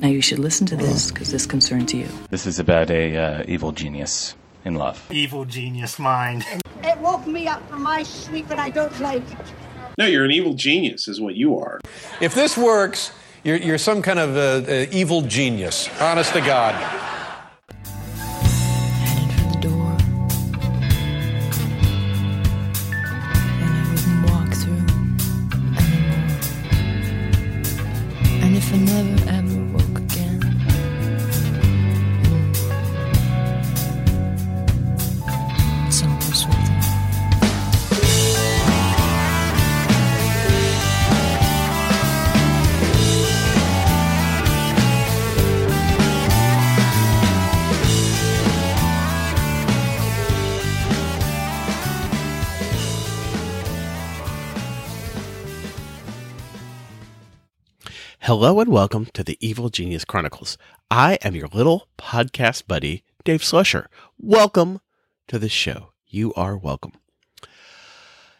Now you should listen to this because this concerns you. This is about a uh, evil genius in love. Evil genius mind. It woke me up from my sleep and I don't like it. No, you're an evil genius, is what you are. If this works, you're, you're some kind of uh, uh, evil genius. Honest to God. Hello and welcome to the Evil Genius Chronicles. I am your little podcast buddy, Dave Slusher. Welcome to the show. You are welcome.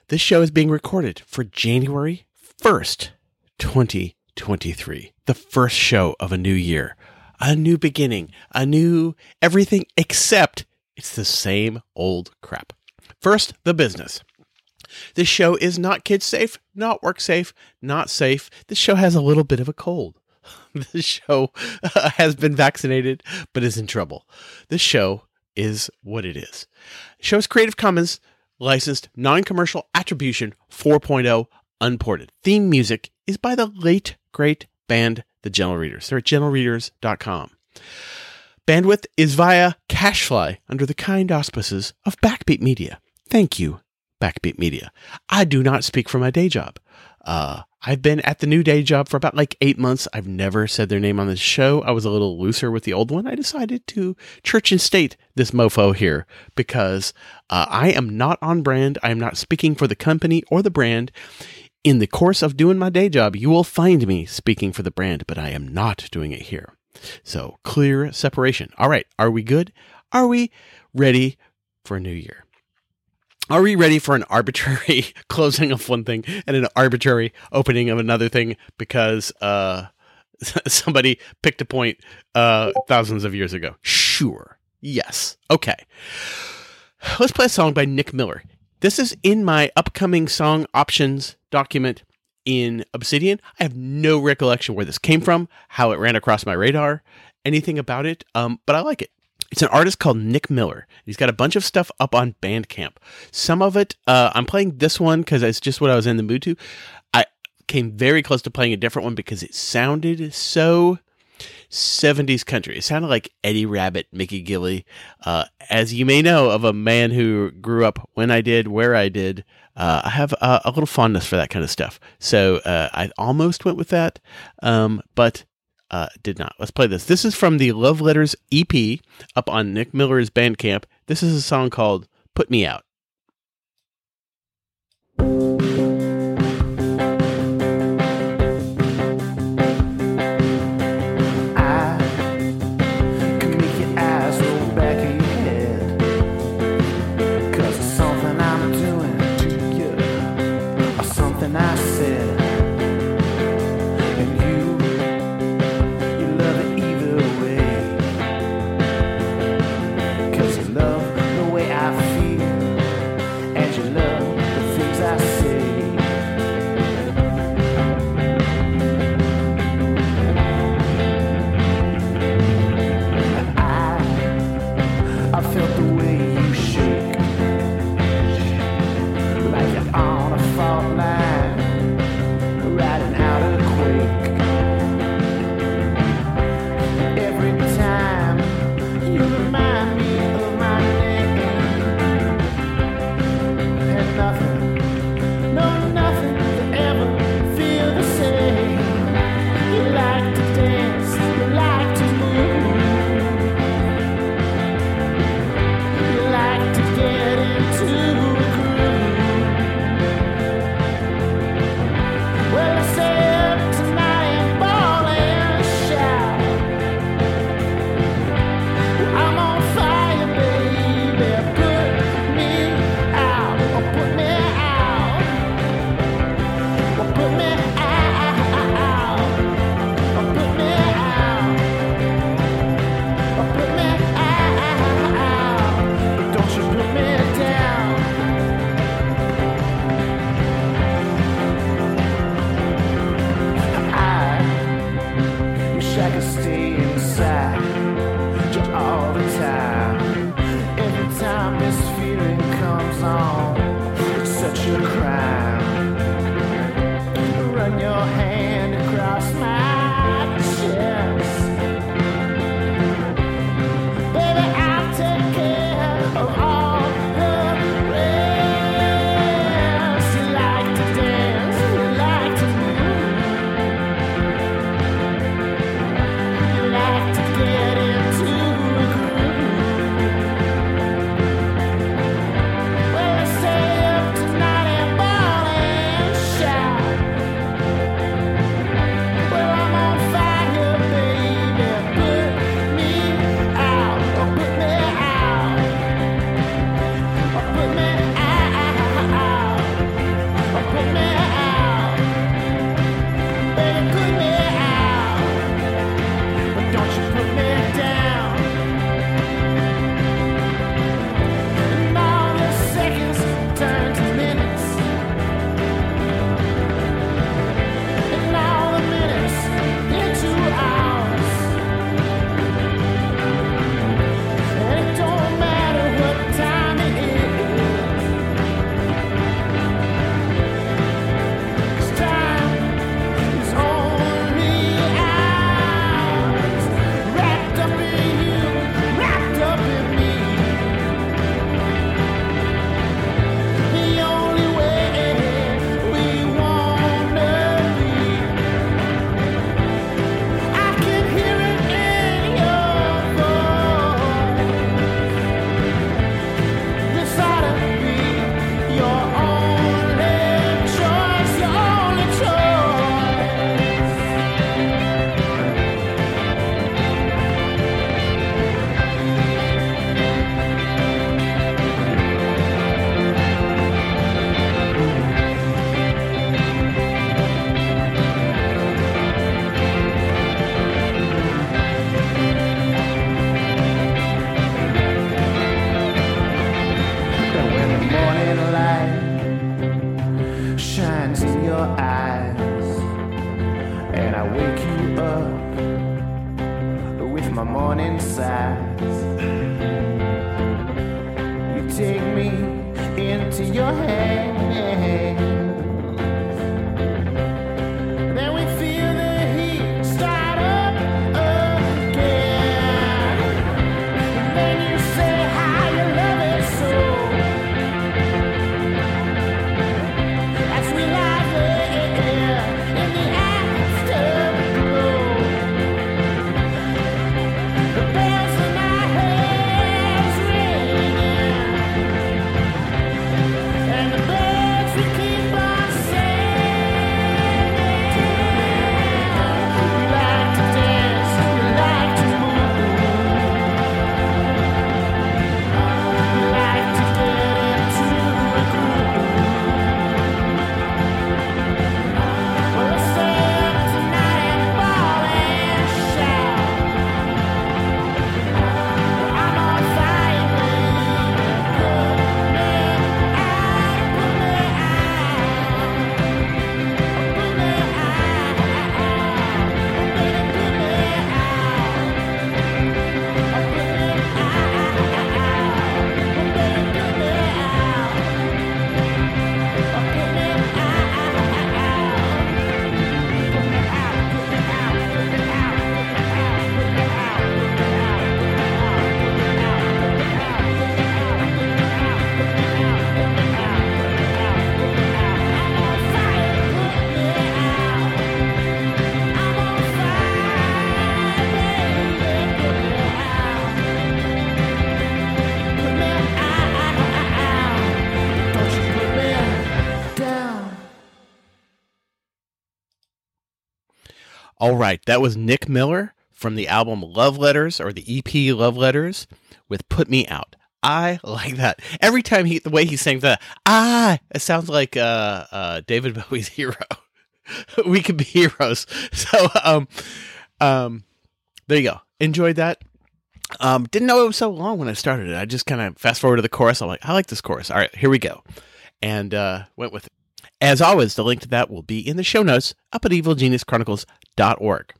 This show is being recorded for January 1st, 2023, the first show of a new year, a new beginning, a new everything except it's the same old crap. First, the business. This show is not kid safe, not work safe, not safe. This show has a little bit of a cold. This show uh, has been vaccinated but is in trouble. This show is what it is. Show is Creative Commons licensed non-commercial attribution 4.0 unported. Theme music is by the late great band The Gentle Readers. They're at gentlereaders.com. Bandwidth is via Cashfly under the kind auspices of Backbeat Media. Thank you, Backbeat Media. I do not speak for my day job. Uh, I've been at the new day job for about like eight months. I've never said their name on this show. I was a little looser with the old one. I decided to church and state this mofo here because uh, I am not on brand. I am not speaking for the company or the brand. In the course of doing my day job, you will find me speaking for the brand, but I am not doing it here. So clear separation. All right. Are we good? Are we ready for a new year? Are we ready for an arbitrary closing of one thing and an arbitrary opening of another thing because uh, somebody picked a point uh, thousands of years ago? Sure. Yes. Okay. Let's play a song by Nick Miller. This is in my upcoming song options document in Obsidian. I have no recollection where this came from, how it ran across my radar, anything about it, um, but I like it. It's an artist called Nick Miller. He's got a bunch of stuff up on Bandcamp. Some of it, uh, I'm playing this one because it's just what I was in the mood to. I came very close to playing a different one because it sounded so 70s country. It sounded like Eddie Rabbitt, Mickey Gilley. Uh, as you may know, of a man who grew up when I did, where I did, uh, I have a, a little fondness for that kind of stuff. So uh, I almost went with that, um, but uh, did not. Let's play this. This is from the Love Letters EP up on Nick Miller's Bandcamp. This is a song called Put Me Out. me. All right, that was Nick Miller from the album Love Letters or the EP Love Letters with Put Me Out. I like that. Every time he, the way he sang that, ah, it sounds like uh, uh, David Bowie's Hero. we could be heroes. So, um, um, there you go. Enjoyed that. Um, didn't know it was so long when I started it. I just kind of fast forward to the chorus. I'm like, I like this chorus. All right, here we go. And uh, went with it. As always, the link to that will be in the show notes up at evilgeniuschronicles.com org.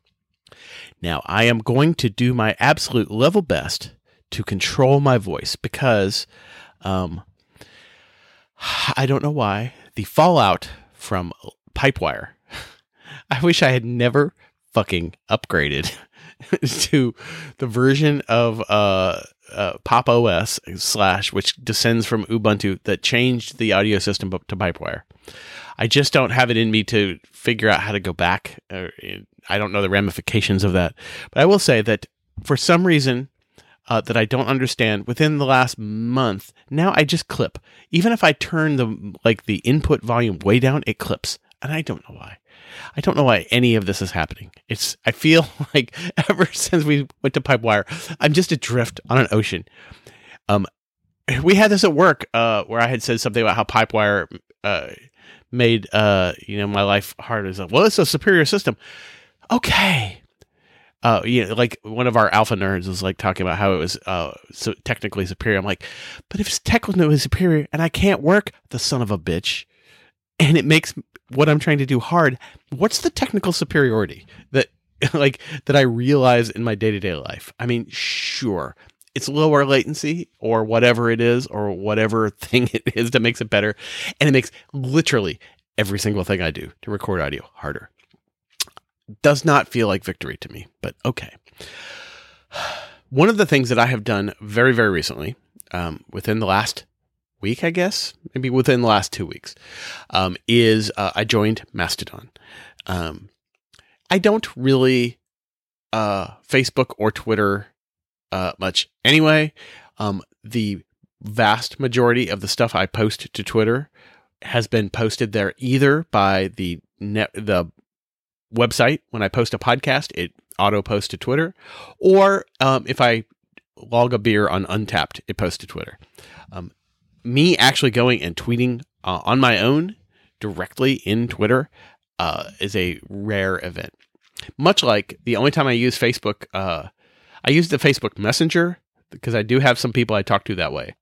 Now, I am going to do my absolute level best to control my voice because um, I don't know why the fallout from Pipewire. I wish I had never fucking upgraded to the version of uh, uh, Pop OS slash, which descends from Ubuntu that changed the audio system to Pipewire. I just don't have it in me to figure out how to go back uh, or, I don't know the ramifications of that, but I will say that for some reason uh, that I don't understand, within the last month, now I just clip. Even if I turn the like the input volume way down, it clips, and I don't know why. I don't know why any of this is happening. It's I feel like ever since we went to Pipewire, I'm just adrift on an ocean. Um, we had this at work uh, where I had said something about how Pipewire uh, made uh, you know my life hard. Is like, well, it's a superior system. Okay. Uh, you know, like one of our alpha nerds was like talking about how it was uh so technically superior. I'm like, but if it's technically superior and I can't work, the son of a bitch, and it makes what I'm trying to do hard. What's the technical superiority that like that I realize in my day to day life? I mean, sure, it's lower latency or whatever it is or whatever thing it is that makes it better, and it makes literally every single thing I do to record audio harder. Does not feel like victory to me, but okay. One of the things that I have done very, very recently, um, within the last week, I guess, maybe within the last two weeks, um, is uh, I joined Mastodon. Um, I don't really uh, Facebook or Twitter uh, much anyway. Um, the vast majority of the stuff I post to Twitter has been posted there either by the net, the website when I post a podcast, it auto posts to Twitter, or um, if I log a beer on Untappd, it posts to Twitter. Um, me actually going and tweeting uh, on my own directly in Twitter uh, is a rare event. Much like the only time I use Facebook, uh, I use the Facebook Messenger because I do have some people I talk to that way.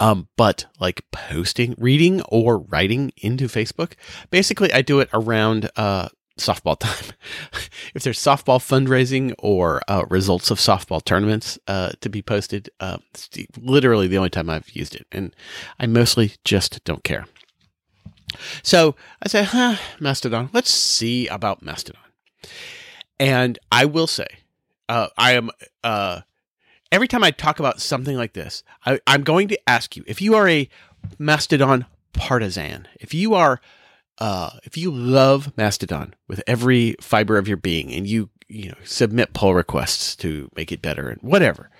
Um, but like posting, reading, or writing into Facebook, basically I do it around uh, softball time. if there's softball fundraising or uh, results of softball tournaments uh, to be posted, uh, it's literally the only time I've used it, and I mostly just don't care. So I say, huh, Mastodon. Let's see about Mastodon. And I will say, uh, I am uh, every time I talk about something like this, I, I'm going to ask you if you are a Mastodon partisan, if you are uh, if you love Mastodon with every fiber of your being and you you know submit pull requests to make it better and whatever,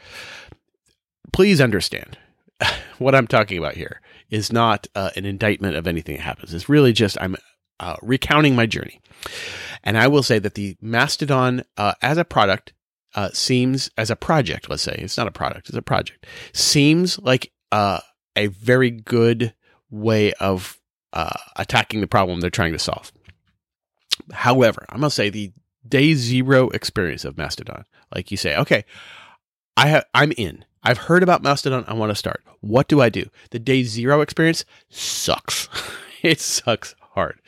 please understand what I'm talking about here is not uh, an indictment of anything that happens. It's really just I'm uh, recounting my journey, and I will say that the Mastodon uh, as a product uh, seems as a project. Let's say it's not a product; it's a project. Seems like uh, a very good way of uh, attacking the problem they're trying to solve. However, I'm gonna say the day zero experience of Mastodon, like you say, okay, I have, I'm in. I've heard about Mastodon. I want to start. What do I do? The day zero experience sucks. it sucks hard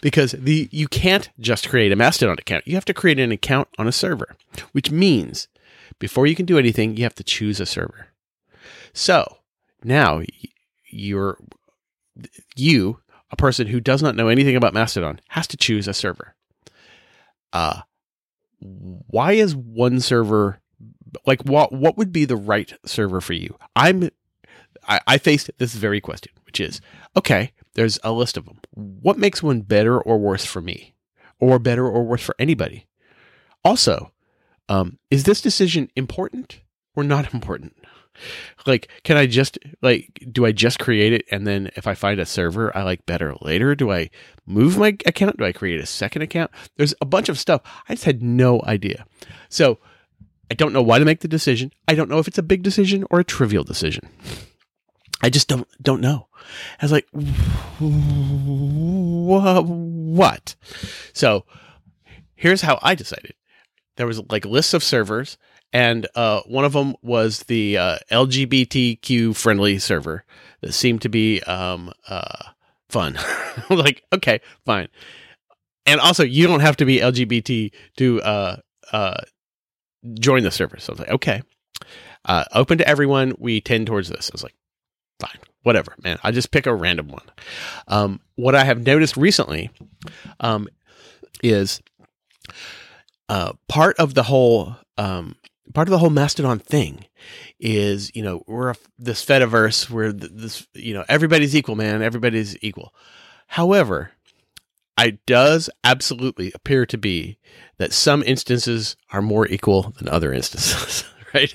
because the you can't just create a Mastodon account. You have to create an account on a server, which means before you can do anything, you have to choose a server. So now you're you, a person who does not know anything about Mastodon, has to choose a server. Uh why is one server like what what would be the right server for you? I'm I, I faced this very question, which is okay, there's a list of them. What makes one better or worse for me? Or better or worse for anybody? Also, um, is this decision important or not important? Like, can I just like do I just create it and then if I find a server I like better later, do I move my account? Do I create a second account? There's a bunch of stuff. I just had no idea. So I don't know why to make the decision. I don't know if it's a big decision or a trivial decision. I just don't don't know. I was like, "Wha- what? So here's how I decided. There was like lists of servers, and uh, one of them was the uh, LGBTQ friendly server that seemed to be um, uh, fun. like, okay, fine. and also you don't have to be LGBT to uh uh join the server. So I was like, okay, uh, open to everyone. We tend towards this. I was like, fine, whatever, man. I just pick a random one. Um, what I have noticed recently, um, is part of the whole um part of the whole Mastodon thing is you know we're a, this Fediverse where th- this you know everybody's equal, man. Everybody's equal. However, it does absolutely appear to be that some instances are more equal than other instances, right?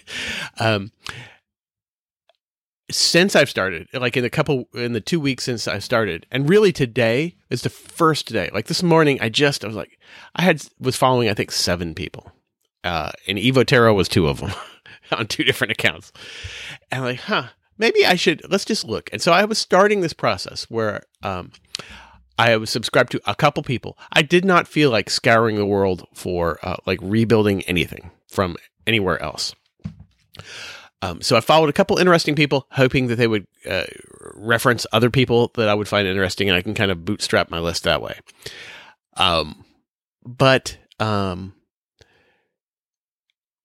Um, since I've started, like in the couple in the two weeks since I started, and really today is the first day. Like this morning, I just I was like, I had was following I think seven people, uh, and Evo Terra was two of them on two different accounts, and I'm like, huh, maybe I should let's just look. And so I was starting this process where um, I was subscribed to a couple people. I did not feel like scouring the world for uh, like rebuilding anything from anywhere else. Um, so I followed a couple interesting people, hoping that they would uh, reference other people that I would find interesting, and I can kind of bootstrap my list that way. Um, but um,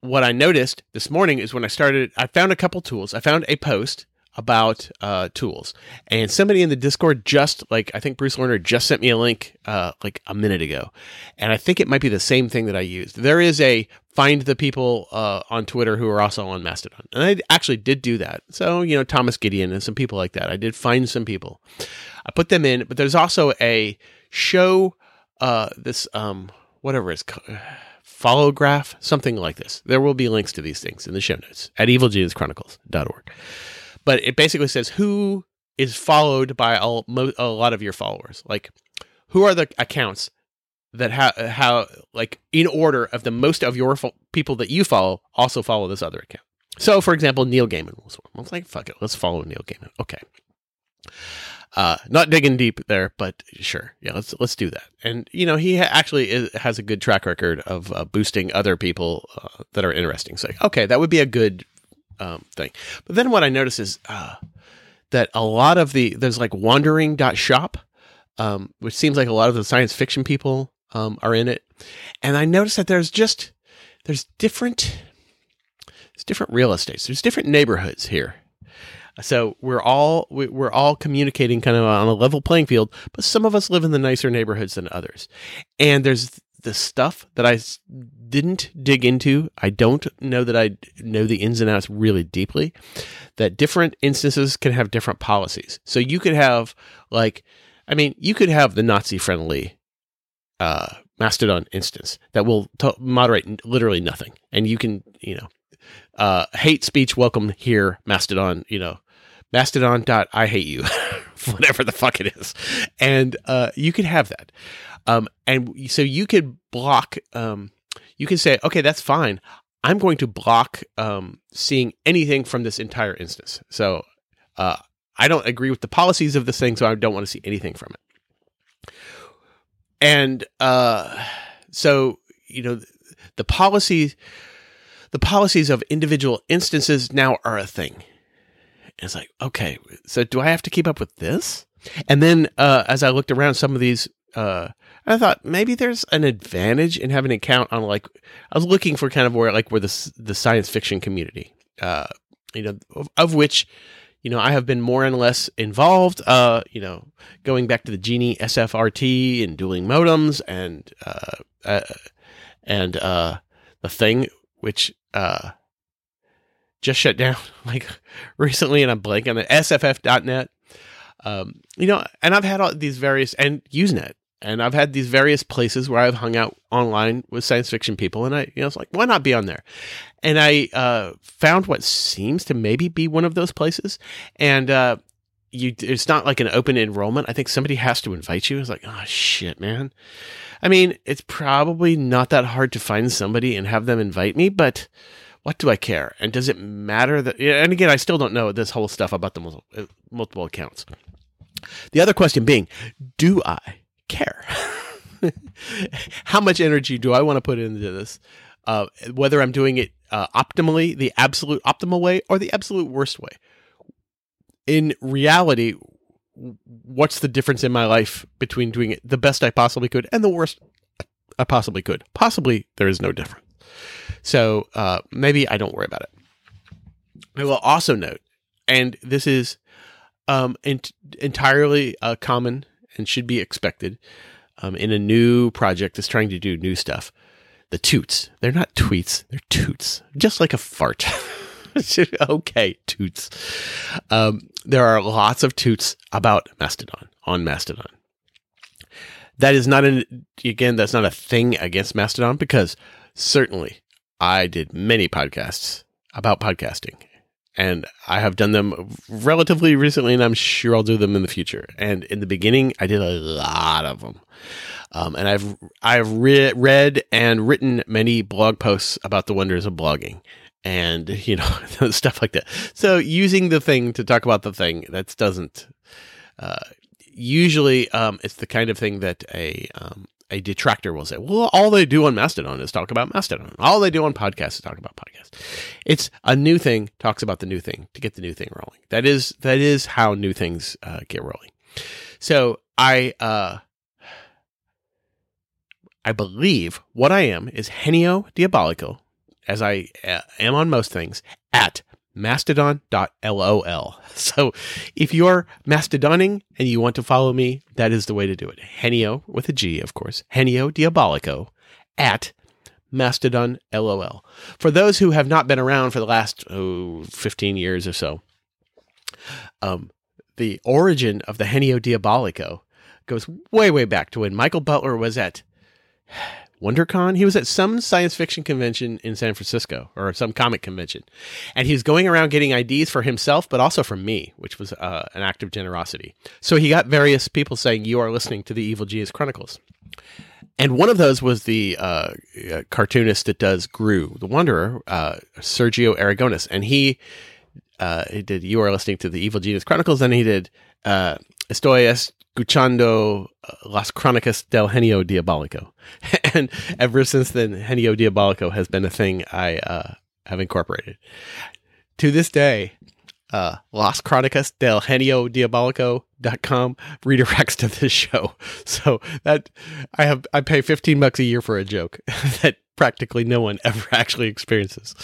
what I noticed this morning is when I started, I found a couple tools. I found a post about uh, tools, and somebody in the Discord just like I think Bruce Lerner just sent me a link uh, like a minute ago, and I think it might be the same thing that I used. There is a find the people uh, on Twitter who are also on Mastodon, and I actually did do that. So you know Thomas Gideon and some people like that. I did find some people. I put them in, but there's also a show uh, this um whatever it's called. Follow graph, something like this. There will be links to these things in the show notes at evilgeniuschronicles.org but it basically says who is followed by a, a lot of your followers. Like, who are the accounts that have how like in order of the most of your fo- people that you follow also follow this other account. So, for example, Neil Gaiman was one. I was like, fuck it, let's follow Neil Gaiman. Okay. Uh, not digging deep there, but sure, yeah, let's let's do that. And you know, he ha- actually is, has a good track record of uh, boosting other people uh, that are interesting. So, okay, that would be a good um, thing. But then what I notice is uh, that a lot of the there's like Wandering wandering.shop, um, which seems like a lot of the science fiction people um, are in it. And I notice that there's just there's different there's different real estates. There's different neighborhoods here. So we're all we- we're all communicating kind of on a level playing field, but some of us live in the nicer neighborhoods than others. And there's the stuff that I didn't dig into. I don't know that I know the ins and outs really deeply. That different instances can have different policies. So you could have like, I mean, you could have the Nazi friendly uh, Mastodon instance that will to- moderate literally nothing, and you can, you know, uh, hate speech welcome here, Mastodon, you know, Mastodon dot I hate you, whatever the fuck it is, and uh, you could have that, um, and so you could block, um, you can say, okay, that's fine. I'm going to block um, seeing anything from this entire instance. So uh, I don't agree with the policies of this thing, so I don't want to see anything from it. And uh, so you know, the policies, the policies of individual instances now are a thing. It's like, okay, so do I have to keep up with this? And then uh, as I looked around some of these, uh, I thought maybe there's an advantage in having an account on like I was looking for kind of where like where the the science fiction community, uh, you know, of, of which you know I have been more and less involved. Uh, you know, going back to the Genie SFRT and dueling modems and uh, uh and uh the thing which uh just shut down like recently and I'm blanking on the sff.net um you know and I've had all these various and Usenet. And I've had these various places where I've hung out online with science fiction people and I you know it's like why not be on there? And I uh found what seems to maybe be one of those places and uh you it's not like an open enrollment. I think somebody has to invite you. It's like oh shit man. I mean, it's probably not that hard to find somebody and have them invite me, but what do I care? And does it matter that? And again, I still don't know this whole stuff about the multiple, uh, multiple accounts. The other question being, do I care? How much energy do I want to put into this? Uh, whether I'm doing it uh, optimally, the absolute optimal way, or the absolute worst way. In reality, what's the difference in my life between doing it the best I possibly could and the worst I possibly could. Possibly there is no difference. So uh, maybe I don't worry about it. I will also note, and this is um, ent- entirely uh, common and should be expected um, in a new project that's trying to do new stuff. The toots. They're not tweets, they're toots, just like a fart. okay, toots. Um, there are lots of toots about Mastodon, on Mastodon. That is not an, again, that's not a thing against Mastodon because certainly I did many podcasts about podcasting and I have done them relatively recently, and I'm sure I'll do them in the future. And in the beginning, I did a lot of them, um, and I've I've re- read and written many blog posts about the wonders of blogging, and you know stuff like that. So using the thing to talk about the thing that doesn't. Uh, usually, um, it's the kind of thing that a um, a detractor will say, well, all they do on Mastodon is talk about Mastodon. All they do on podcasts is talk about podcasts. It's a new thing talks about the new thing to get the new thing rolling. That is, that is how new things uh, get rolling. So I, uh, I believe what I am is Genio Diabolico, as I uh, am on most things, at mastodon.lol. So if you're mastodoning and you want to follow me, that is the way to do it. Genio with a G, of course. Genio Diabolico at Mastodon LOL. For those who have not been around for the last oh, 15 years or so, um, the origin of the Genio Diabolico goes way, way back to when Michael Butler was at WonderCon. He was at some science fiction convention in San Francisco or some comic convention. And he was going around getting IDs for himself, but also for me, which was uh, an act of generosity. So he got various people saying, You are listening to the Evil Genius Chronicles. And one of those was the uh, uh, cartoonist that does Groo, the Wanderer, uh, Sergio Aragonés. And he, uh, he did You Are Listening to the Evil Genius Chronicles, and he did uh, Estoy escuchando uh, Las Crónicas del Genio Diabólico. and ever since then, Genio Diabólico has been a thing I uh, have incorporated. To this day, uh, Las Crónicas del Genio Diabólico.com redirects to this show. So that I have, I pay 15 bucks a year for a joke that practically no one ever actually experiences.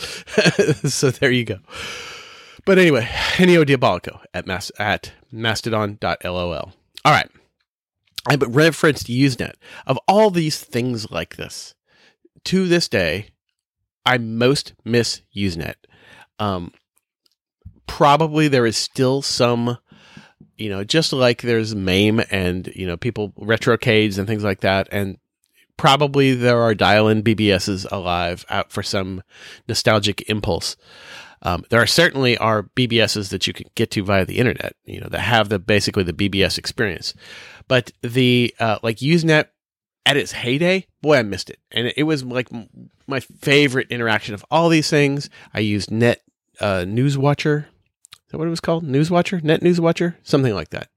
so there you go. But anyway, Genio Diabolico at, mas- at mastodon.lol. All right. I but referenced Usenet. Of all these things like this, to this day, I most miss Usenet. Um, probably there is still some, you know, just like there's MAME and, you know, people, retrocades and things like that. And probably there are dial in BBSs alive out for some nostalgic impulse. Um, there are certainly are BBSs that you can get to via the internet, you know, that have the basically the BBS experience. But the uh, like Usenet at its heyday, boy, I missed it, and it was like m- my favorite interaction of all these things. I used Net uh, Newswatcher. Is that what it was called? Newswatcher, Net Newswatcher, something like that.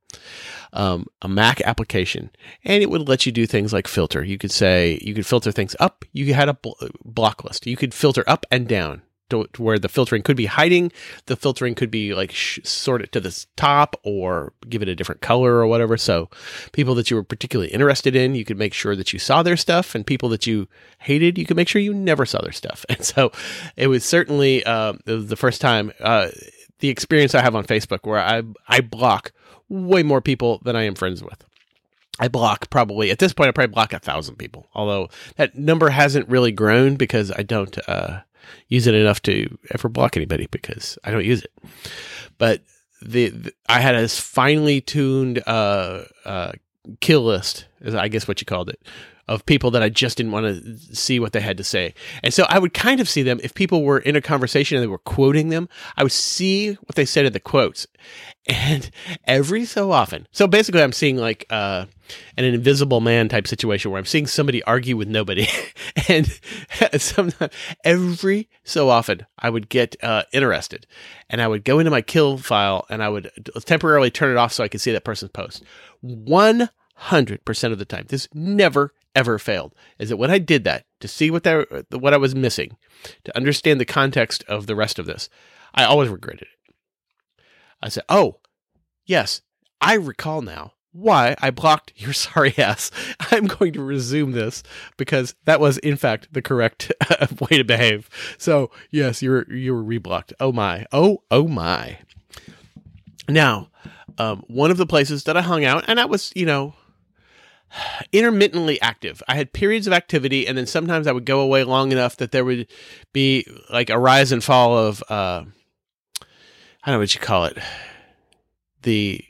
Um, a Mac application, and it would let you do things like filter. You could say you could filter things up. You had a bl- block list. You could filter up and down to, to where the filtering could be hiding. The filtering could be like sh- sort it to the top or give it a different color or whatever. So people that you were particularly interested in, you could make sure that you saw their stuff, and people that you hated, you could make sure you never saw their stuff. And so it was certainly uh, the first time uh, the experience I have on Facebook where I I block way more people than I am friends with. I block probably at this point I probably block a thousand people. Although that number hasn't really grown because I don't uh, use it enough to ever block anybody because I don't use it. But the, the I had a finely tuned uh, uh, kill list, is I guess what you called it, of people that I just didn't want to see what they had to say. And so I would kind of see them if people were in a conversation and they were quoting them, I would see what they said in the quotes. And every so often, so basically I'm seeing like uh, an invisible man type situation where I'm seeing somebody argue with nobody. and sometimes every so often I would get uh, interested and I would go into my kill file and I would temporarily turn it off so I could see that person's post. One hundred percent of the time. This never ever failed. Is that when I did that to see what that what I was missing, to understand the context of the rest of this, I always regretted it. I said, "Oh, yes, I recall now why I blocked your sorry ass. I'm going to resume this because that was in fact the correct way to behave. So yes, you were you were reblocked. Oh my. Oh oh my. Now, um, one of the places that I hung out, and that was you know intermittently active. I had periods of activity, and then sometimes I would go away long enough that there would be like a rise and fall of uh, I don't know what you call it, the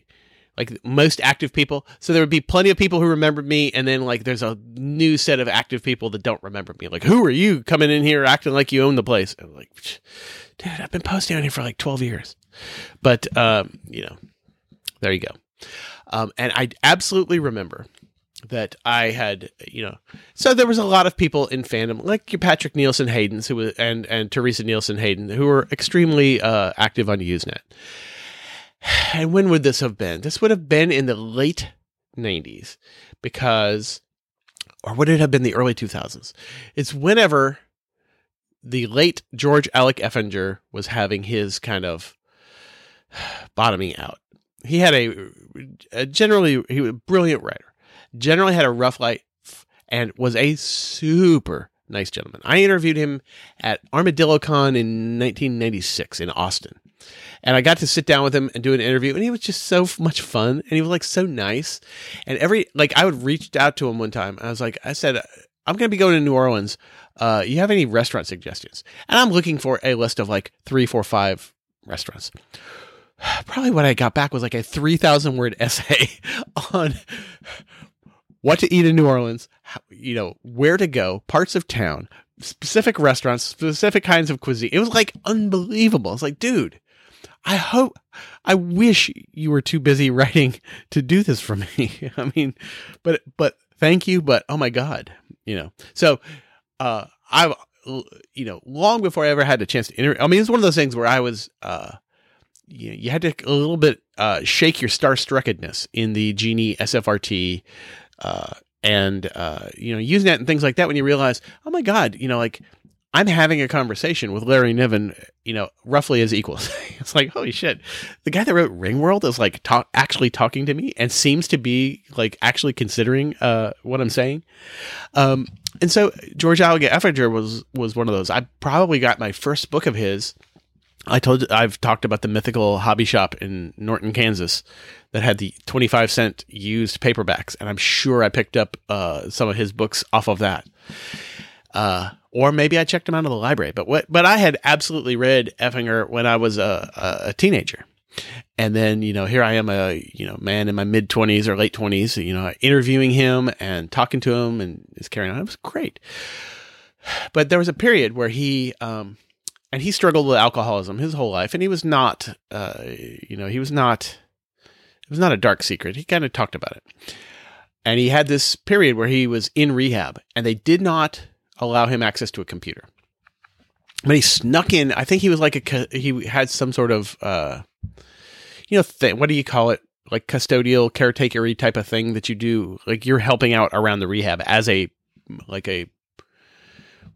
like most active people. So there would be plenty of people who remembered me, and then like there's a new set of active people that don't remember me. Like, who are you coming in here acting like you own the place? I'm like, dude, I've been posting on here for like 12 years. But um, you know, there you go. Um, and I absolutely remember that I had, you know, so there was a lot of people in fandom, like Patrick Nielsen Hayden's, who was, and and Teresa Nielsen Hayden, who were extremely uh, active on Usenet. And when would this have been? This would have been in the late '90s, because, or would it have been the early 2000s? It's whenever the late George Alec Effinger was having his kind of bottoming out. He had a, a generally he was a brilliant writer generally had a rough life and was a super nice gentleman. I interviewed him at ArmadilloCon in 1996 in Austin. And I got to sit down with him and do an interview, and he was just so much fun, and he was like so nice. And every like, I would reach out to him one time. I was like, I said, I'm going to be going to New Orleans. Uh, you have any restaurant suggestions? And I'm looking for a list of like three, four, five restaurants. Probably what I got back was like a 3,000 word essay on what to eat in New Orleans, you know, where to go, parts of town, specific restaurants, specific kinds of cuisine. It was like unbelievable. It's like, dude, I hope, I wish you were too busy writing to do this for me. I mean, but, but thank you. But oh my God, you know, so, uh, I've, you know, long before I ever had a chance to interview, I mean, it's one of those things where I was, uh, you, you had to a little bit uh, shake your starstruckedness in the Genie SFRT uh, and uh, you know using that and things like that when you realize, oh my God, you know, like I'm having a conversation with Larry Niven, you know, roughly as equals. it's like, holy shit, the guy that wrote Ringworld is like actually talking to me and seems to be like actually considering uh, what I'm saying. Um, and so George Alligator Effinger was was one of those. I probably got my first book of his I told I've talked about the mythical hobby shop in Norton, Kansas that had the 25 cent used paperbacks. And I'm sure I picked up uh, some of his books off of that. Uh, or maybe I checked them out of the library. But what, but I had absolutely read Effinger when I was a, a, teenager. And then, you know, here I am, a, you know, man in my mid 20s or late 20s, you know, interviewing him and talking to him and his carrying on. It was great. But there was a period where he, um, and he struggled with alcoholism his whole life and he was not uh, you know he was not it was not a dark secret. He kind of talked about it. And he had this period where he was in rehab and they did not allow him access to a computer. But he snuck in i think he was like a he had some sort of uh you know th- what do you call it? Like custodial caretakery type of thing that you do like you're helping out around the rehab as a like a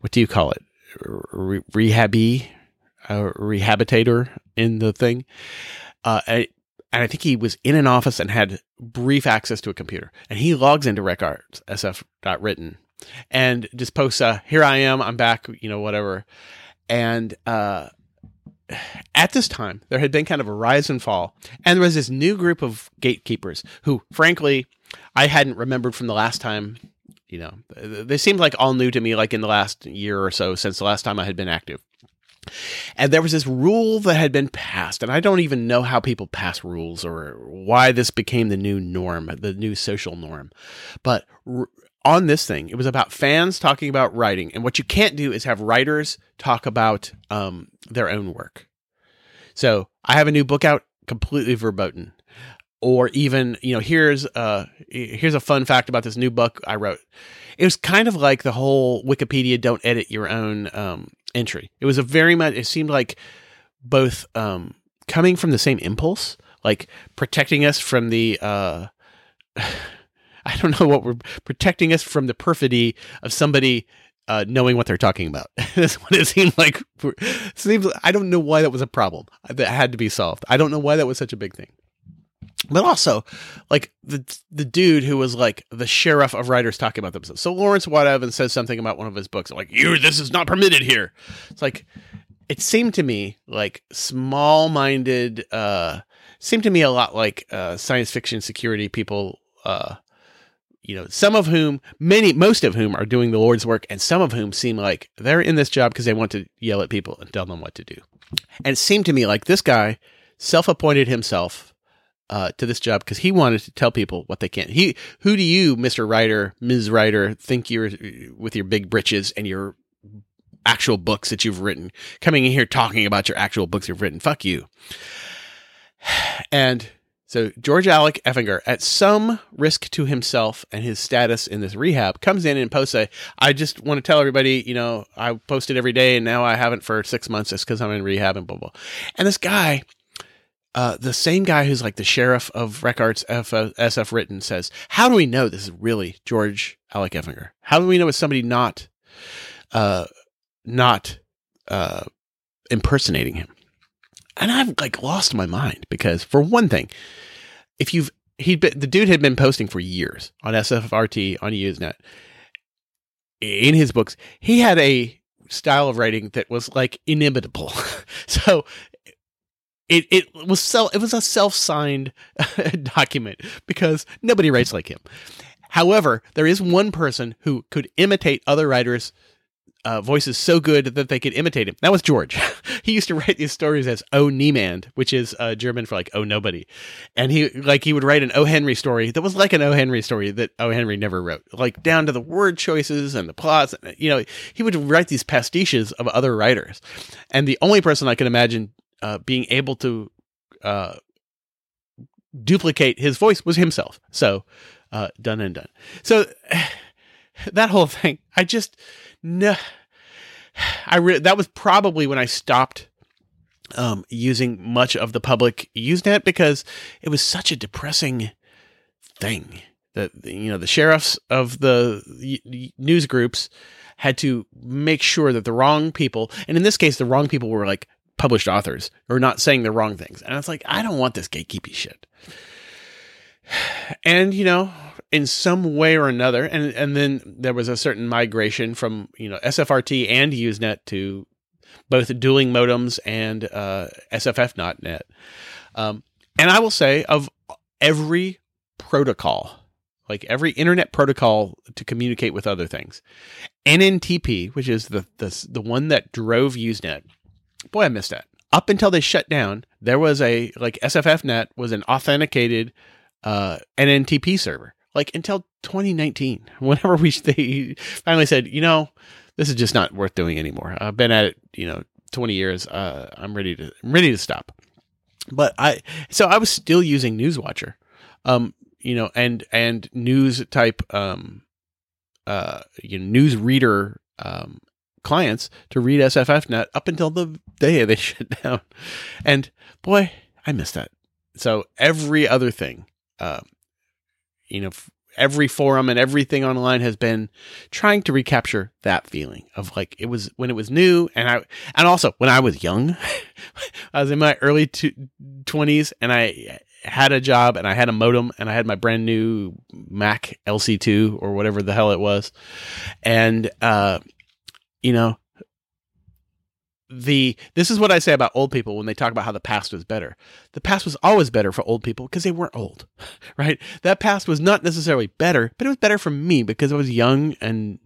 what do you call it re- rehabby, uh, rehabitator in the thing. Uh, and, and I think he was in an office and had brief access to a computer. And he logs into rec.arts.sf.written, and just posts, uh, here I am, I'm back, you know, whatever. And uh, at this time, there had been kind of a rise and fall. And there was this new group of gatekeepers who, frankly, I hadn't remembered from the last time you know, they seemed like all new to me, like in the last year or so since the last time I had been active. And there was this rule that had been passed, and I don't even know how people pass rules or why this became the new norm, the new social norm. But r- on this thing, it was about fans talking about writing, and what you can't do is have writers talk about um, their own work. So I have a new book out, completely verboten or even you know here's uh here's a fun fact about this new book I wrote. It was kind of like the whole Wikipedia don't edit your own um, entry. It was a very much it seemed like both um, coming from the same impulse, like protecting us from the uh, I don't know what we're protecting us from the perfidy of somebody uh, knowing what they're talking about. That's what it seemed like. Seems I don't know why that was a problem that had to be solved. I don't know why that was such a big thing. But also like the the dude who was like the sheriff of writers talking about themselves. So Lawrence Watt Evans says something about one of his books, like you, this is not permitted here. It's like it seemed to me like small minded. uh Seemed to me a lot like uh, science fiction security people. uh you know, some of whom, many, most of whom are doing the Lord's work, and some of whom seem like they're in this job because they want to yell at people and tell them what to do. And it seemed to me like this guy self appointed himself uh, to this job because he wanted to tell people what they can't. He, who do you, Mister Writer, Ms. Writer, think you're with your big britches and your actual books that you've written, coming in here talking about your actual books you've written? Fuck you. And so George Alec Effinger, at some risk to himself and his status in this rehab, comes in and posts a, I just want to tell everybody, you know, I posted every day and now I haven't for six months just because I'm in rehab and blah, blah. And this guy, uh, the same guy who's like the sheriff of rec.arts F- uh, SF Written says, how do we know this is really George Alec Effinger? How do we know it's somebody not, uh, not, uh, impersonating him? And I've like lost my mind because for one thing, if you've he'd been the dude had been posting for years on SFRT on Usenet in his books. He had a style of writing that was like inimitable. so it it was self it was a self signed document because nobody writes like him. However, there is one person who could imitate other writers' uh, voices so good that they could imitate him. That was George. he used to write these stories as "Oh Niemand," which is uh, German for like "Oh Nobody," and he like he would write an O. Henry story that was like an O. Henry story that O. Henry never wrote, like down to the word choices and the plots. You know, he would write these pastiches of other writers, and the only person I can imagine uh, being able to uh, duplicate his voice was himself. So uh, done and done. So that whole thing, I just no. I re- that was probably when I stopped um, using much of the public Usenet because it was such a depressing thing that you know the sheriffs of the news groups had to make sure that the wrong people, and in this case, the wrong people were like published authors or not saying the wrong things. And it's like, I don't want this gatekeepy shit. And, you know, in some way or another, and, and then there was a certain migration from, you know, SFRT and Usenet to both dueling modems and uh, SFF.net. Um, and I will say, of every protocol, like every internet protocol to communicate with other things, NNTP, which is the the, the one that drove Usenet, boy, I missed that. Up until they shut down, there was a like SFFnet was an authenticated uh, NNTP server. Like until 2019, whenever we they finally said, you know, this is just not worth doing anymore. I've been at it, you know, 20 years. Uh, I'm ready to I'm ready to stop. But I so I was still using Newswatcher, um, you know, and and news type um, uh, you know, news reader um clients to read SFFnet up until the day they shut down. And boy, I miss that. So every other thing, um, you know, f- every forum and everything online has been trying to recapture that feeling of like it was when it was new and I and also when I was young I was in my early two, 20s and I had a job and I had a modem and I had my brand new Mac LC2 or whatever the hell it was and uh you know the this is what I say about old people when they talk about how the past was better. The past was always better for old people because they weren't old, right? That past was not necessarily better, but it was better for me because I was young and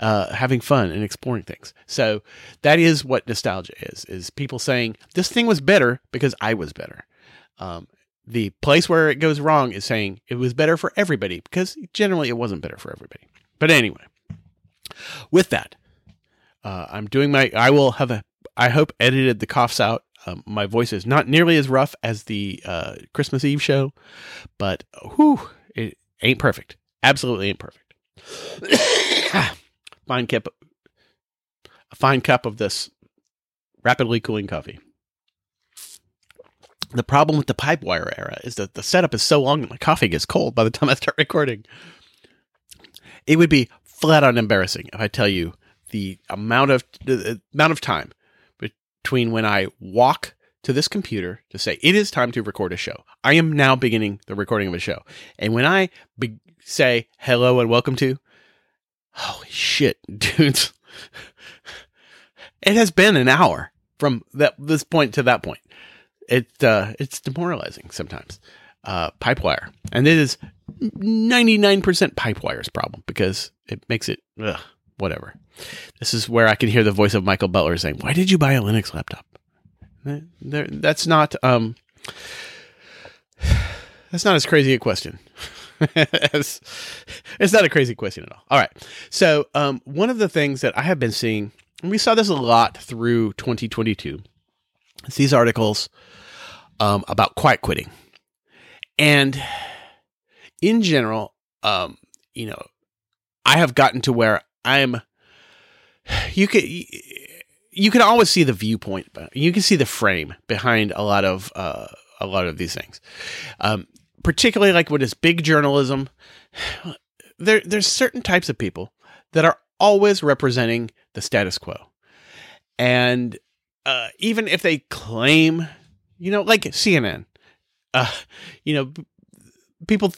uh, having fun and exploring things. So that is what nostalgia is: is people saying this thing was better because I was better. Um, the place where it goes wrong is saying it was better for everybody because generally it wasn't better for everybody. But anyway, with that, uh, I'm doing my. I will have a. I hope edited the coughs out. Um, my voice is not nearly as rough as the uh, Christmas Eve show, but whew, it ain't perfect. Absolutely ain't perfect. fine cup, a fine cup of this rapidly cooling coffee. The problem with the pipe wire era is that the setup is so long that my coffee gets cold by the time I start recording. It would be flat out embarrassing if I tell you the amount of the amount of time between when I walk to this computer to say it is time to record a show. I am now beginning the recording of a show. And when I be- say hello and welcome to, holy shit, dudes. It has been an hour from that this point to that point. It uh, it's demoralizing sometimes. Uh, pipe wire, and it is ninety nine percent pipe wire's problem because it makes it ugh, whatever. This is where I can hear the voice of Michael Butler saying, "Why did you buy a Linux laptop?" There, that's not um, that's not as crazy a question. as, it's not a crazy question at all. All right. So, um, one of the things that I have been seeing, and we saw this a lot through 2022, is these articles um, about quiet quitting. And in general, um, you know, I have gotten to where I'm, you could, you can always see the viewpoint, you can see the frame behind a lot of, uh, a lot of these things. Um, particularly like when it's big journalism, there there's certain types of people that are always representing the status quo, and uh, even if they claim, you know, like CNN, uh, you know, people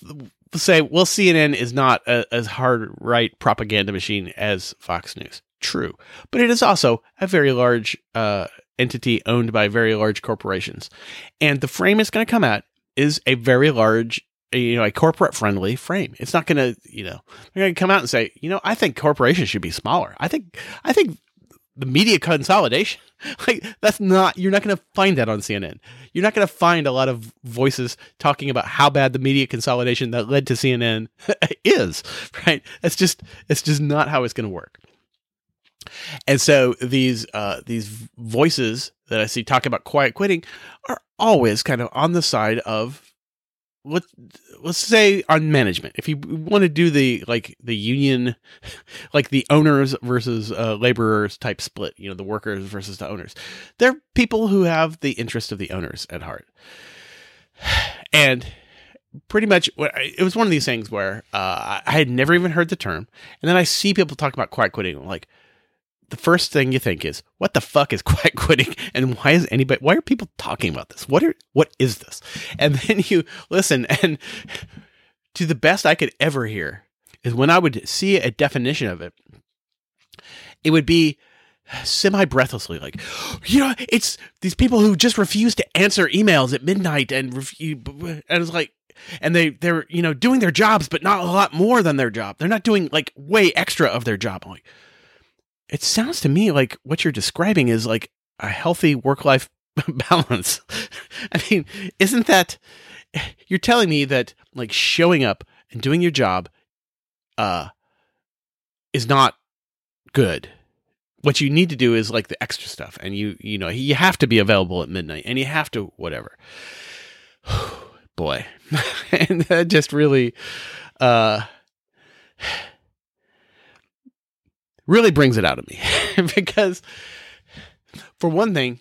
say, well, CNN is not a, as hard right propaganda machine as Fox News. True, but it is also a very large uh, entity owned by very large corporations, and the frame it's going to come at is a very large, you know, a corporate friendly frame. It's not going to, you know, they're going to come out and say, you know, I think corporations should be smaller. I think, I think the media consolidation, like that's not, you're not going to find that on CNN. You're not going to find a lot of voices talking about how bad the media consolidation that led to CNN is, right? That's just, it's just not how it's going to work. And so these uh, these voices that I see talk about quiet quitting are always kind of on the side of let let's say on management. If you want to do the like the union, like the owners versus uh, laborers type split, you know, the workers versus the owners, they're people who have the interest of the owners at heart, and pretty much it was one of these things where uh, I had never even heard the term, and then I see people talk about quiet quitting, like the first thing you think is, what the fuck is quiet quitting? And why is anybody, why are people talking about this? What are, what is this? And then you listen and to the best I could ever hear is when I would see a definition of it, it would be semi breathlessly like, you know, it's these people who just refuse to answer emails at midnight and refuse, and it's like, and they they're you know doing their jobs but not a lot more than their job they're not doing like way extra of their job I'm like it sounds to me like what you're describing is like a healthy work life balance. I mean, isn't that you're telling me that like showing up and doing your job uh is not good. What you need to do is like the extra stuff and you you know, you have to be available at midnight and you have to whatever. Boy. and that just really uh really brings it out of me because for one thing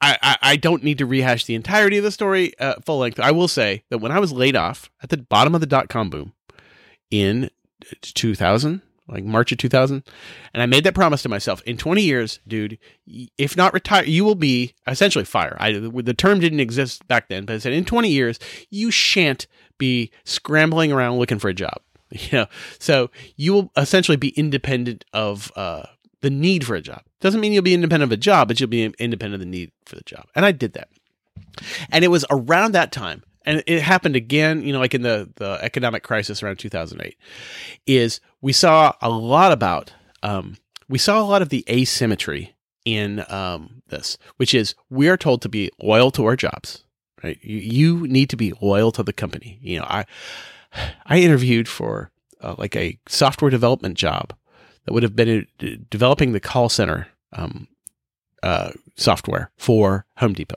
I, I, I don't need to rehash the entirety of the story uh, full length. I will say that when I was laid off at the bottom of the dot com boom in 2000, like March of 2000, and I made that promise to myself in 20 years, dude, if not retire, you will be essentially fire. I, the term didn't exist back then, but I said in 20 years, you shan't be scrambling around looking for a job. You know, so you will essentially be independent of uh, the need for a job. Doesn't mean you'll be independent of a job, but you'll be independent of the need for the job. And I did that. And it was around that time, and it happened again, you know, like in the, the economic crisis around 2008, is we saw a lot about, um, we saw a lot of the asymmetry in um, this, which is we are told to be loyal to our jobs, right? You, you need to be loyal to the company. You know, I, I interviewed for uh, like a software development job that would have been uh, developing the call center um, uh, software for Home Depot,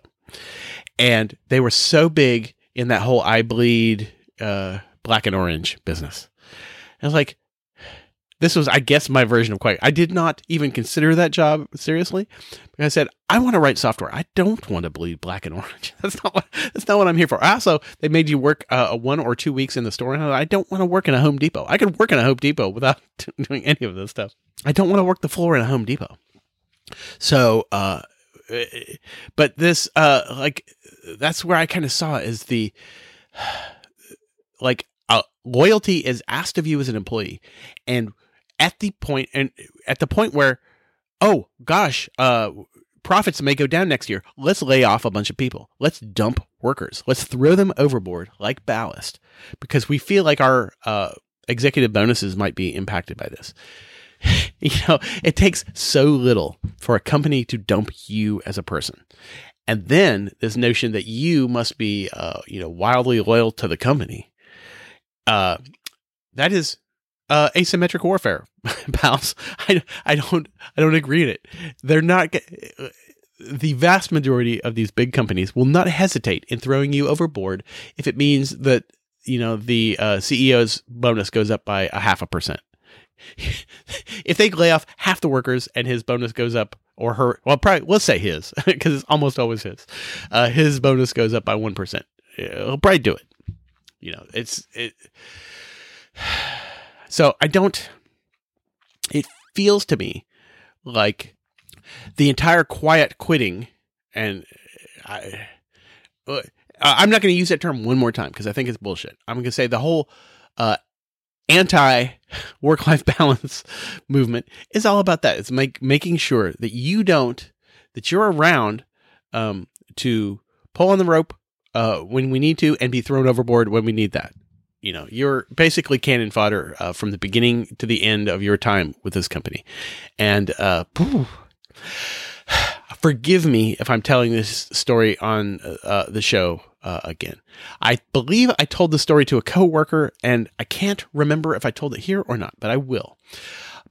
and they were so big in that whole I bleed uh, black and orange business. I was like, this was, I guess, my version of quiet. I did not even consider that job seriously. I said, I want to write software. I don't want to bleed black and orange. That's not what. That's not what I'm here for. Also, they made you work uh, one or two weeks in the store, and I don't want to work in a Home Depot. I could work in a Home Depot without doing any of this stuff. I don't want to work the floor in a Home Depot. So, uh, but this uh like that's where I kind of saw is the like uh, loyalty is asked of you as an employee and at the point and at the point where oh gosh uh profits may go down next year. Let's lay off a bunch of people. Let's dump workers. Let's throw them overboard like ballast because we feel like our uh executive bonuses might be impacted by this. You know it takes so little for a company to dump you as a person. And then this notion that you must be uh you know wildly loyal to the company uh that is uh, asymmetric warfare, pals. I, I don't I don't agree in it. They're not. The vast majority of these big companies will not hesitate in throwing you overboard if it means that you know the uh, CEO's bonus goes up by a half a percent. if they lay off half the workers and his bonus goes up, or her, well, probably let's say his because it's almost always his. Uh, his bonus goes up by one percent. He'll probably do it. You know, it's it. So I don't. It feels to me like the entire quiet quitting, and I. uh, I'm not going to use that term one more time because I think it's bullshit. I'm going to say the whole uh, anti work life balance movement is all about that. It's make, making sure that you don't, that you're around um, to pull on the rope uh, when we need to and be thrown overboard when we need that you know you're basically cannon fodder uh, from the beginning to the end of your time with this company. And uh forgive me if i'm telling this story on uh, the show uh, again. I believe i told the story to a coworker and i can't remember if i told it here or not but i will.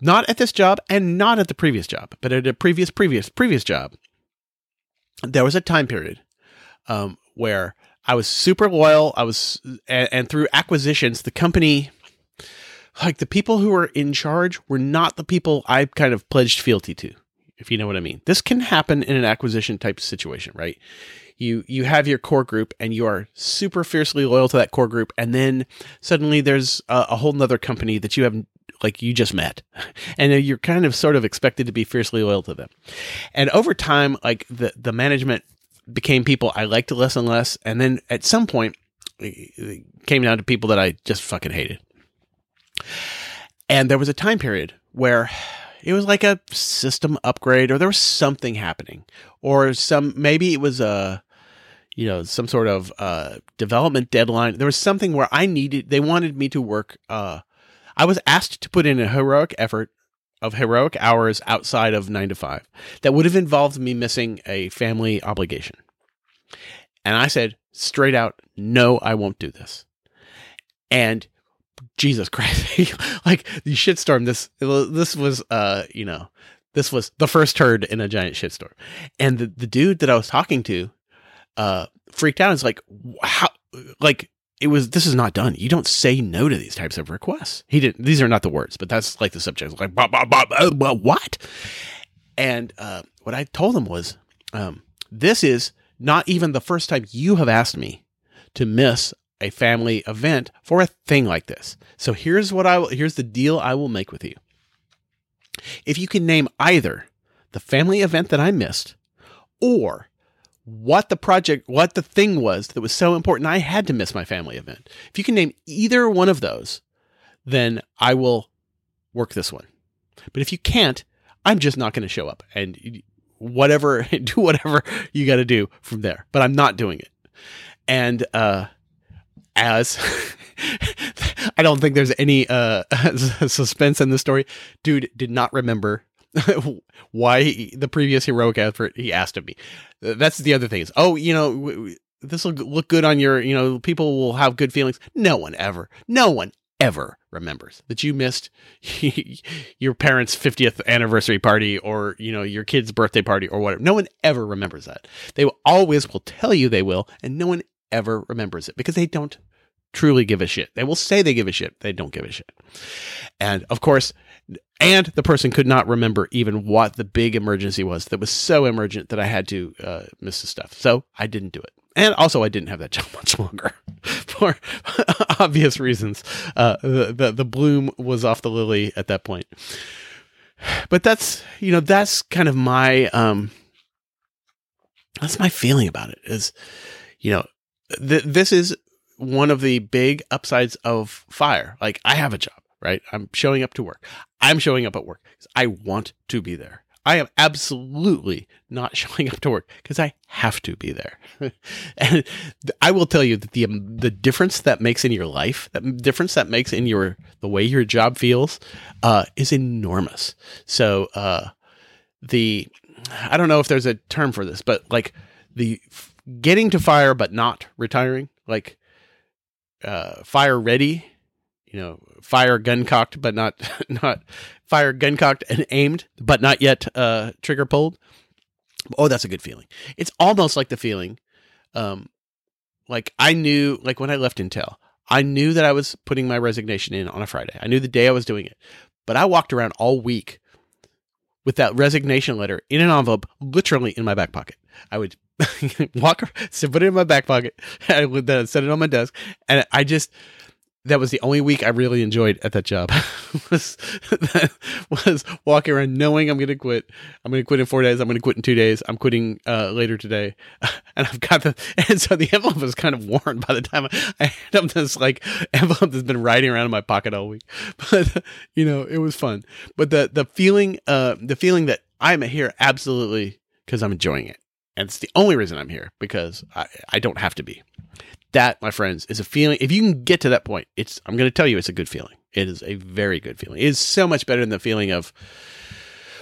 Not at this job and not at the previous job but at a previous previous previous job there was a time period um, where I was super loyal. I was, and, and through acquisitions, the company, like the people who were in charge, were not the people I kind of pledged fealty to, if you know what I mean. This can happen in an acquisition type situation, right? You you have your core group, and you are super fiercely loyal to that core group, and then suddenly there's a, a whole nother company that you have like you just met and you're kind of sort of expected to be fiercely loyal to them and over time like the the management became people I liked less and less. And then at some point, it came down to people that I just fucking hated. And there was a time period where it was like a system upgrade or there was something happening or some, maybe it was a, you know, some sort of uh, development deadline. There was something where I needed, they wanted me to work. Uh, I was asked to put in a heroic effort of heroic hours outside of nine to five that would have involved me missing a family obligation. And I said straight out, no, I won't do this. And Jesus Christ, like the shitstorm, this, this was, uh, you know, this was the first turd in a giant shitstorm. And the, the dude that I was talking to, uh, freaked out. It's like, how, like, it was this is not done. You don't say no to these types of requests. He didn't. These are not the words, but that's like the subject. Like bah, bah, bah, bah, what? And uh, what I told him was, um, this is not even the first time you have asked me to miss a family event for a thing like this. So here's what I will, here's the deal I will make with you. If you can name either the family event that I missed or what the project, what the thing was that was so important, I had to miss my family event. If you can name either one of those, then I will work this one. But if you can't, I'm just not going to show up and whatever, do whatever you got to do from there. But I'm not doing it. And uh, as I don't think there's any uh, suspense in the story, dude did not remember why he, the previous heroic effort he asked of me. That's the other thing is, oh, you know, this will look good on your, you know, people will have good feelings. No one ever, no one ever remembers that you missed your parents' 50th anniversary party or, you know, your kid's birthday party or whatever. No one ever remembers that. They always will tell you they will, and no one ever remembers it because they don't truly give a shit. They will say they give a shit. They don't give a shit. And of course, and the person could not remember even what the big emergency was that was so emergent that I had to uh, miss the stuff. So I didn't do it. And also, I didn't have that job much longer for obvious reasons. Uh, the, the the bloom was off the lily at that point. But that's you know that's kind of my um that's my feeling about it is, you know, th- this is one of the big upsides of fire. Like I have a job, right? I'm showing up to work. I'm showing up at work because I want to be there. I am absolutely not showing up to work because I have to be there. and I will tell you that the the difference that makes in your life, that difference that makes in your the way your job feels, uh, is enormous. So uh, the I don't know if there's a term for this, but like the f- getting to fire but not retiring, like uh, fire ready, you know, fire gun cocked but not not fire gun cocked and aimed but not yet uh, trigger pulled. Oh, that's a good feeling. It's almost like the feeling, um, like I knew, like when I left Intel, I knew that I was putting my resignation in on a Friday. I knew the day I was doing it, but I walked around all week with that resignation letter in an envelope, literally in my back pocket. I would walk, so put it in my back pocket. I would then set it on my desk, and I just that was the only week I really enjoyed at that job was was walking around knowing I'm going to quit. I'm going to quit in four days. I'm going to quit in two days. I'm quitting uh, later today, and I've got the and so the envelope was kind of worn by the time I had up this like envelope that's been riding around in my pocket all week. But you know, it was fun. But the the feeling, uh, the feeling that I'm here absolutely because I'm enjoying it, and it's the only reason I'm here because I I don't have to be that, my friends, is a feeling. If you can get to that point, it's, I'm going to tell you, it's a good feeling. It is a very good feeling. It is so much better than the feeling of,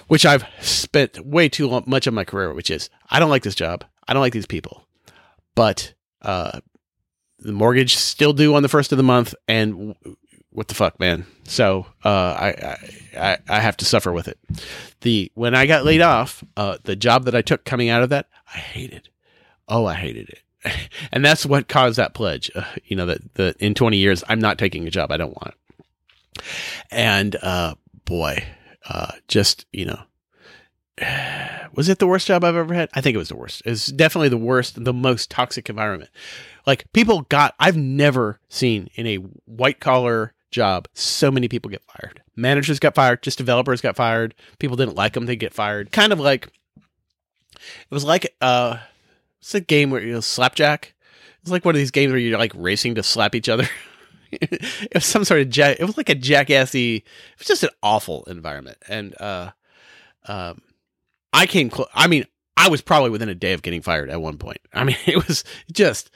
which I've spent way too long, much of my career, which is, I don't like this job. I don't like these people, but, uh, the mortgage still due on the first of the month. And what the fuck, man? So, uh, I, I, I, I have to suffer with it. The, when I got laid off, uh, the job that I took coming out of that, I hated. Oh, I hated it and that's what caused that pledge. Uh, you know that the in 20 years I'm not taking a job I don't want. And uh, boy, uh, just you know, was it the worst job I've ever had? I think it was the worst. It's definitely the worst, the most toxic environment. Like people got, I've never seen in a white collar job so many people get fired. Managers got fired, just developers got fired. People didn't like them, they get fired. Kind of like it was like uh it's a game where you know slapjack. It's like one of these games where you're like racing to slap each other. it was some sort of jack. It was like a jackassy. It was just an awful environment, and uh, um, I came close. I mean, I was probably within a day of getting fired at one point. I mean, it was just.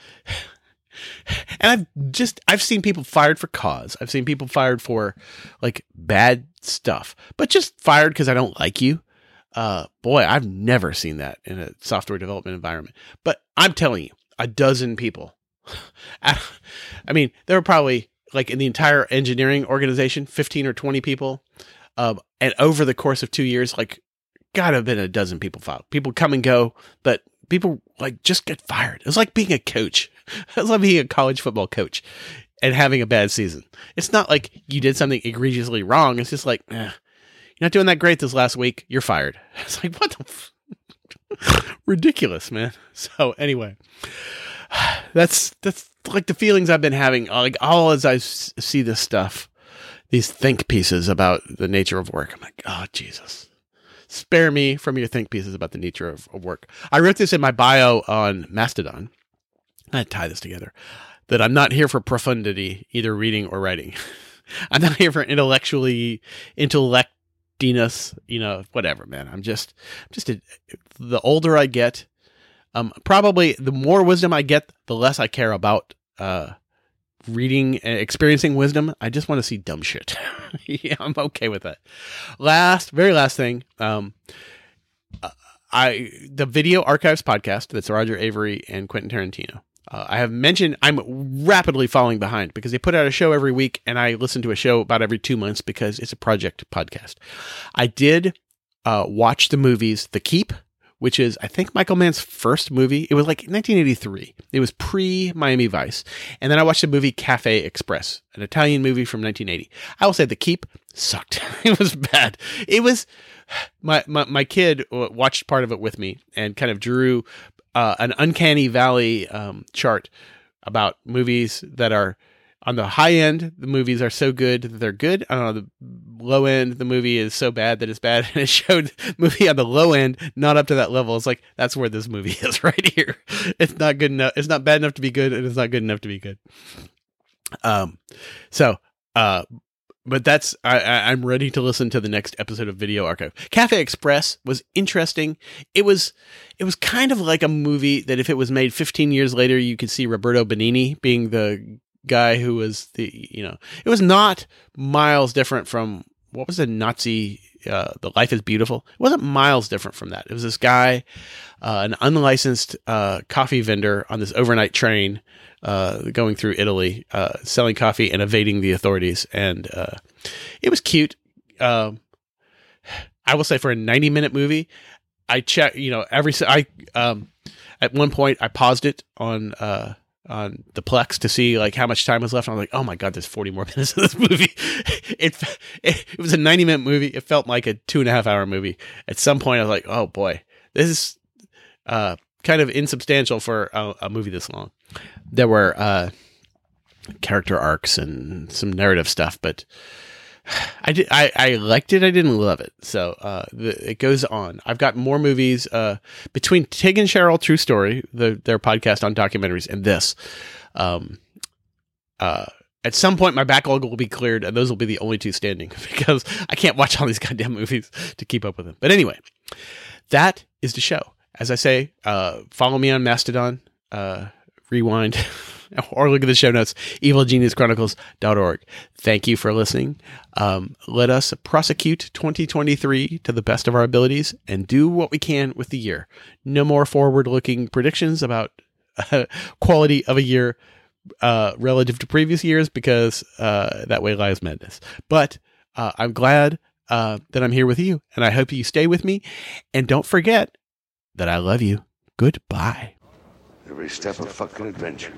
And I've just I've seen people fired for cause. I've seen people fired for like bad stuff, but just fired because I don't like you uh, boy, I've never seen that in a software development environment. But I'm telling you, a dozen people. I mean, there were probably like in the entire engineering organization, 15 or 20 people. Um, and over the course of two years, like, gotta have been a dozen people filed. People come and go, but people like just get fired. It was like being a coach. It was like being a college football coach and having a bad season. It's not like you did something egregiously wrong. It's just like, eh, you're not doing that great this last week. You're fired. It's like, what the f- ridiculous, man. So anyway, that's, that's like the feelings I've been having, like all as I s- see this stuff, these think pieces about the nature of work. I'm like, oh, Jesus spare me from your think pieces about the nature of, of work. I wrote this in my bio on Mastodon. I tie this together that I'm not here for profundity, either reading or writing. I'm not here for intellectually intellectiness, you know, whatever, man. I'm just, just a, the older I get, um, probably the more wisdom I get, the less I care about, uh, reading and experiencing wisdom. I just want to see dumb shit. yeah, I'm okay with that. Last, very last thing. Um, uh, I the video archives podcast that's Roger Avary and Quentin Tarantino. Uh, I have mentioned I'm rapidly falling behind because they put out a show every week, and I listen to a show about every two months because it's a project podcast. I did uh, watch the movies The Keep, which is I think Michael Mann's first movie. It was like 1983. It was pre Miami Vice, and then I watched the movie Cafe Express, an Italian movie from 1980. I will say The Keep sucked. it was bad. It was my my my kid watched part of it with me and kind of drew uh, an uncanny valley um, chart about movies that are on the high end, the movies are so good that they're good. And on the low end, the movie is so bad that it's bad. And it showed movie on the low end, not up to that level. It's like that's where this movie is right here. It's not good enough. It's not bad enough to be good, and it's not good enough to be good. Um, so uh, but that's I, I I'm ready to listen to the next episode of Video Archive. Cafe Express was interesting. It was it was kind of like a movie that if it was made 15 years later, you could see Roberto Benigni being the guy who was the you know it was not miles different from what was the Nazi uh, the Life is Beautiful. It wasn't miles different from that. It was this guy, uh, an unlicensed uh, coffee vendor on this overnight train uh, going through Italy, uh, selling coffee and evading the authorities. And uh, it was cute. Um, I will say for a 90 minute movie, I check, you know, every, I um, at one point I paused it on, on the Plex to see like how much time was left. And I was like, oh my God, there's 40 more minutes of this movie. it, it, it was a 90 minute movie. It felt like a two and a half hour movie. At some point I was like, oh boy, this is, uh, kind of insubstantial for a, a movie this long. There were, uh, character arcs and some narrative stuff, but I did, I, I liked it. I didn't love it. So, uh, the, it goes on. I've got more movies, uh, between Tig and Cheryl True Story, the, their podcast on documentaries and this, um, uh, at some point my backlog will be cleared and those will be the only two standing because I can't watch all these goddamn movies to keep up with them. But anyway, that is the show. As I say, uh, follow me on Mastodon, uh, rewind, or look at the show notes, evilgeniuschronicles.org. Thank you for listening. Um, let us prosecute 2023 to the best of our abilities and do what we can with the year. No more forward looking predictions about uh, quality of a year uh, relative to previous years because uh, that way lies madness. But uh, I'm glad uh, that I'm here with you, and I hope you stay with me. And don't forget that I love you. Goodbye. Every step of fucking adventure.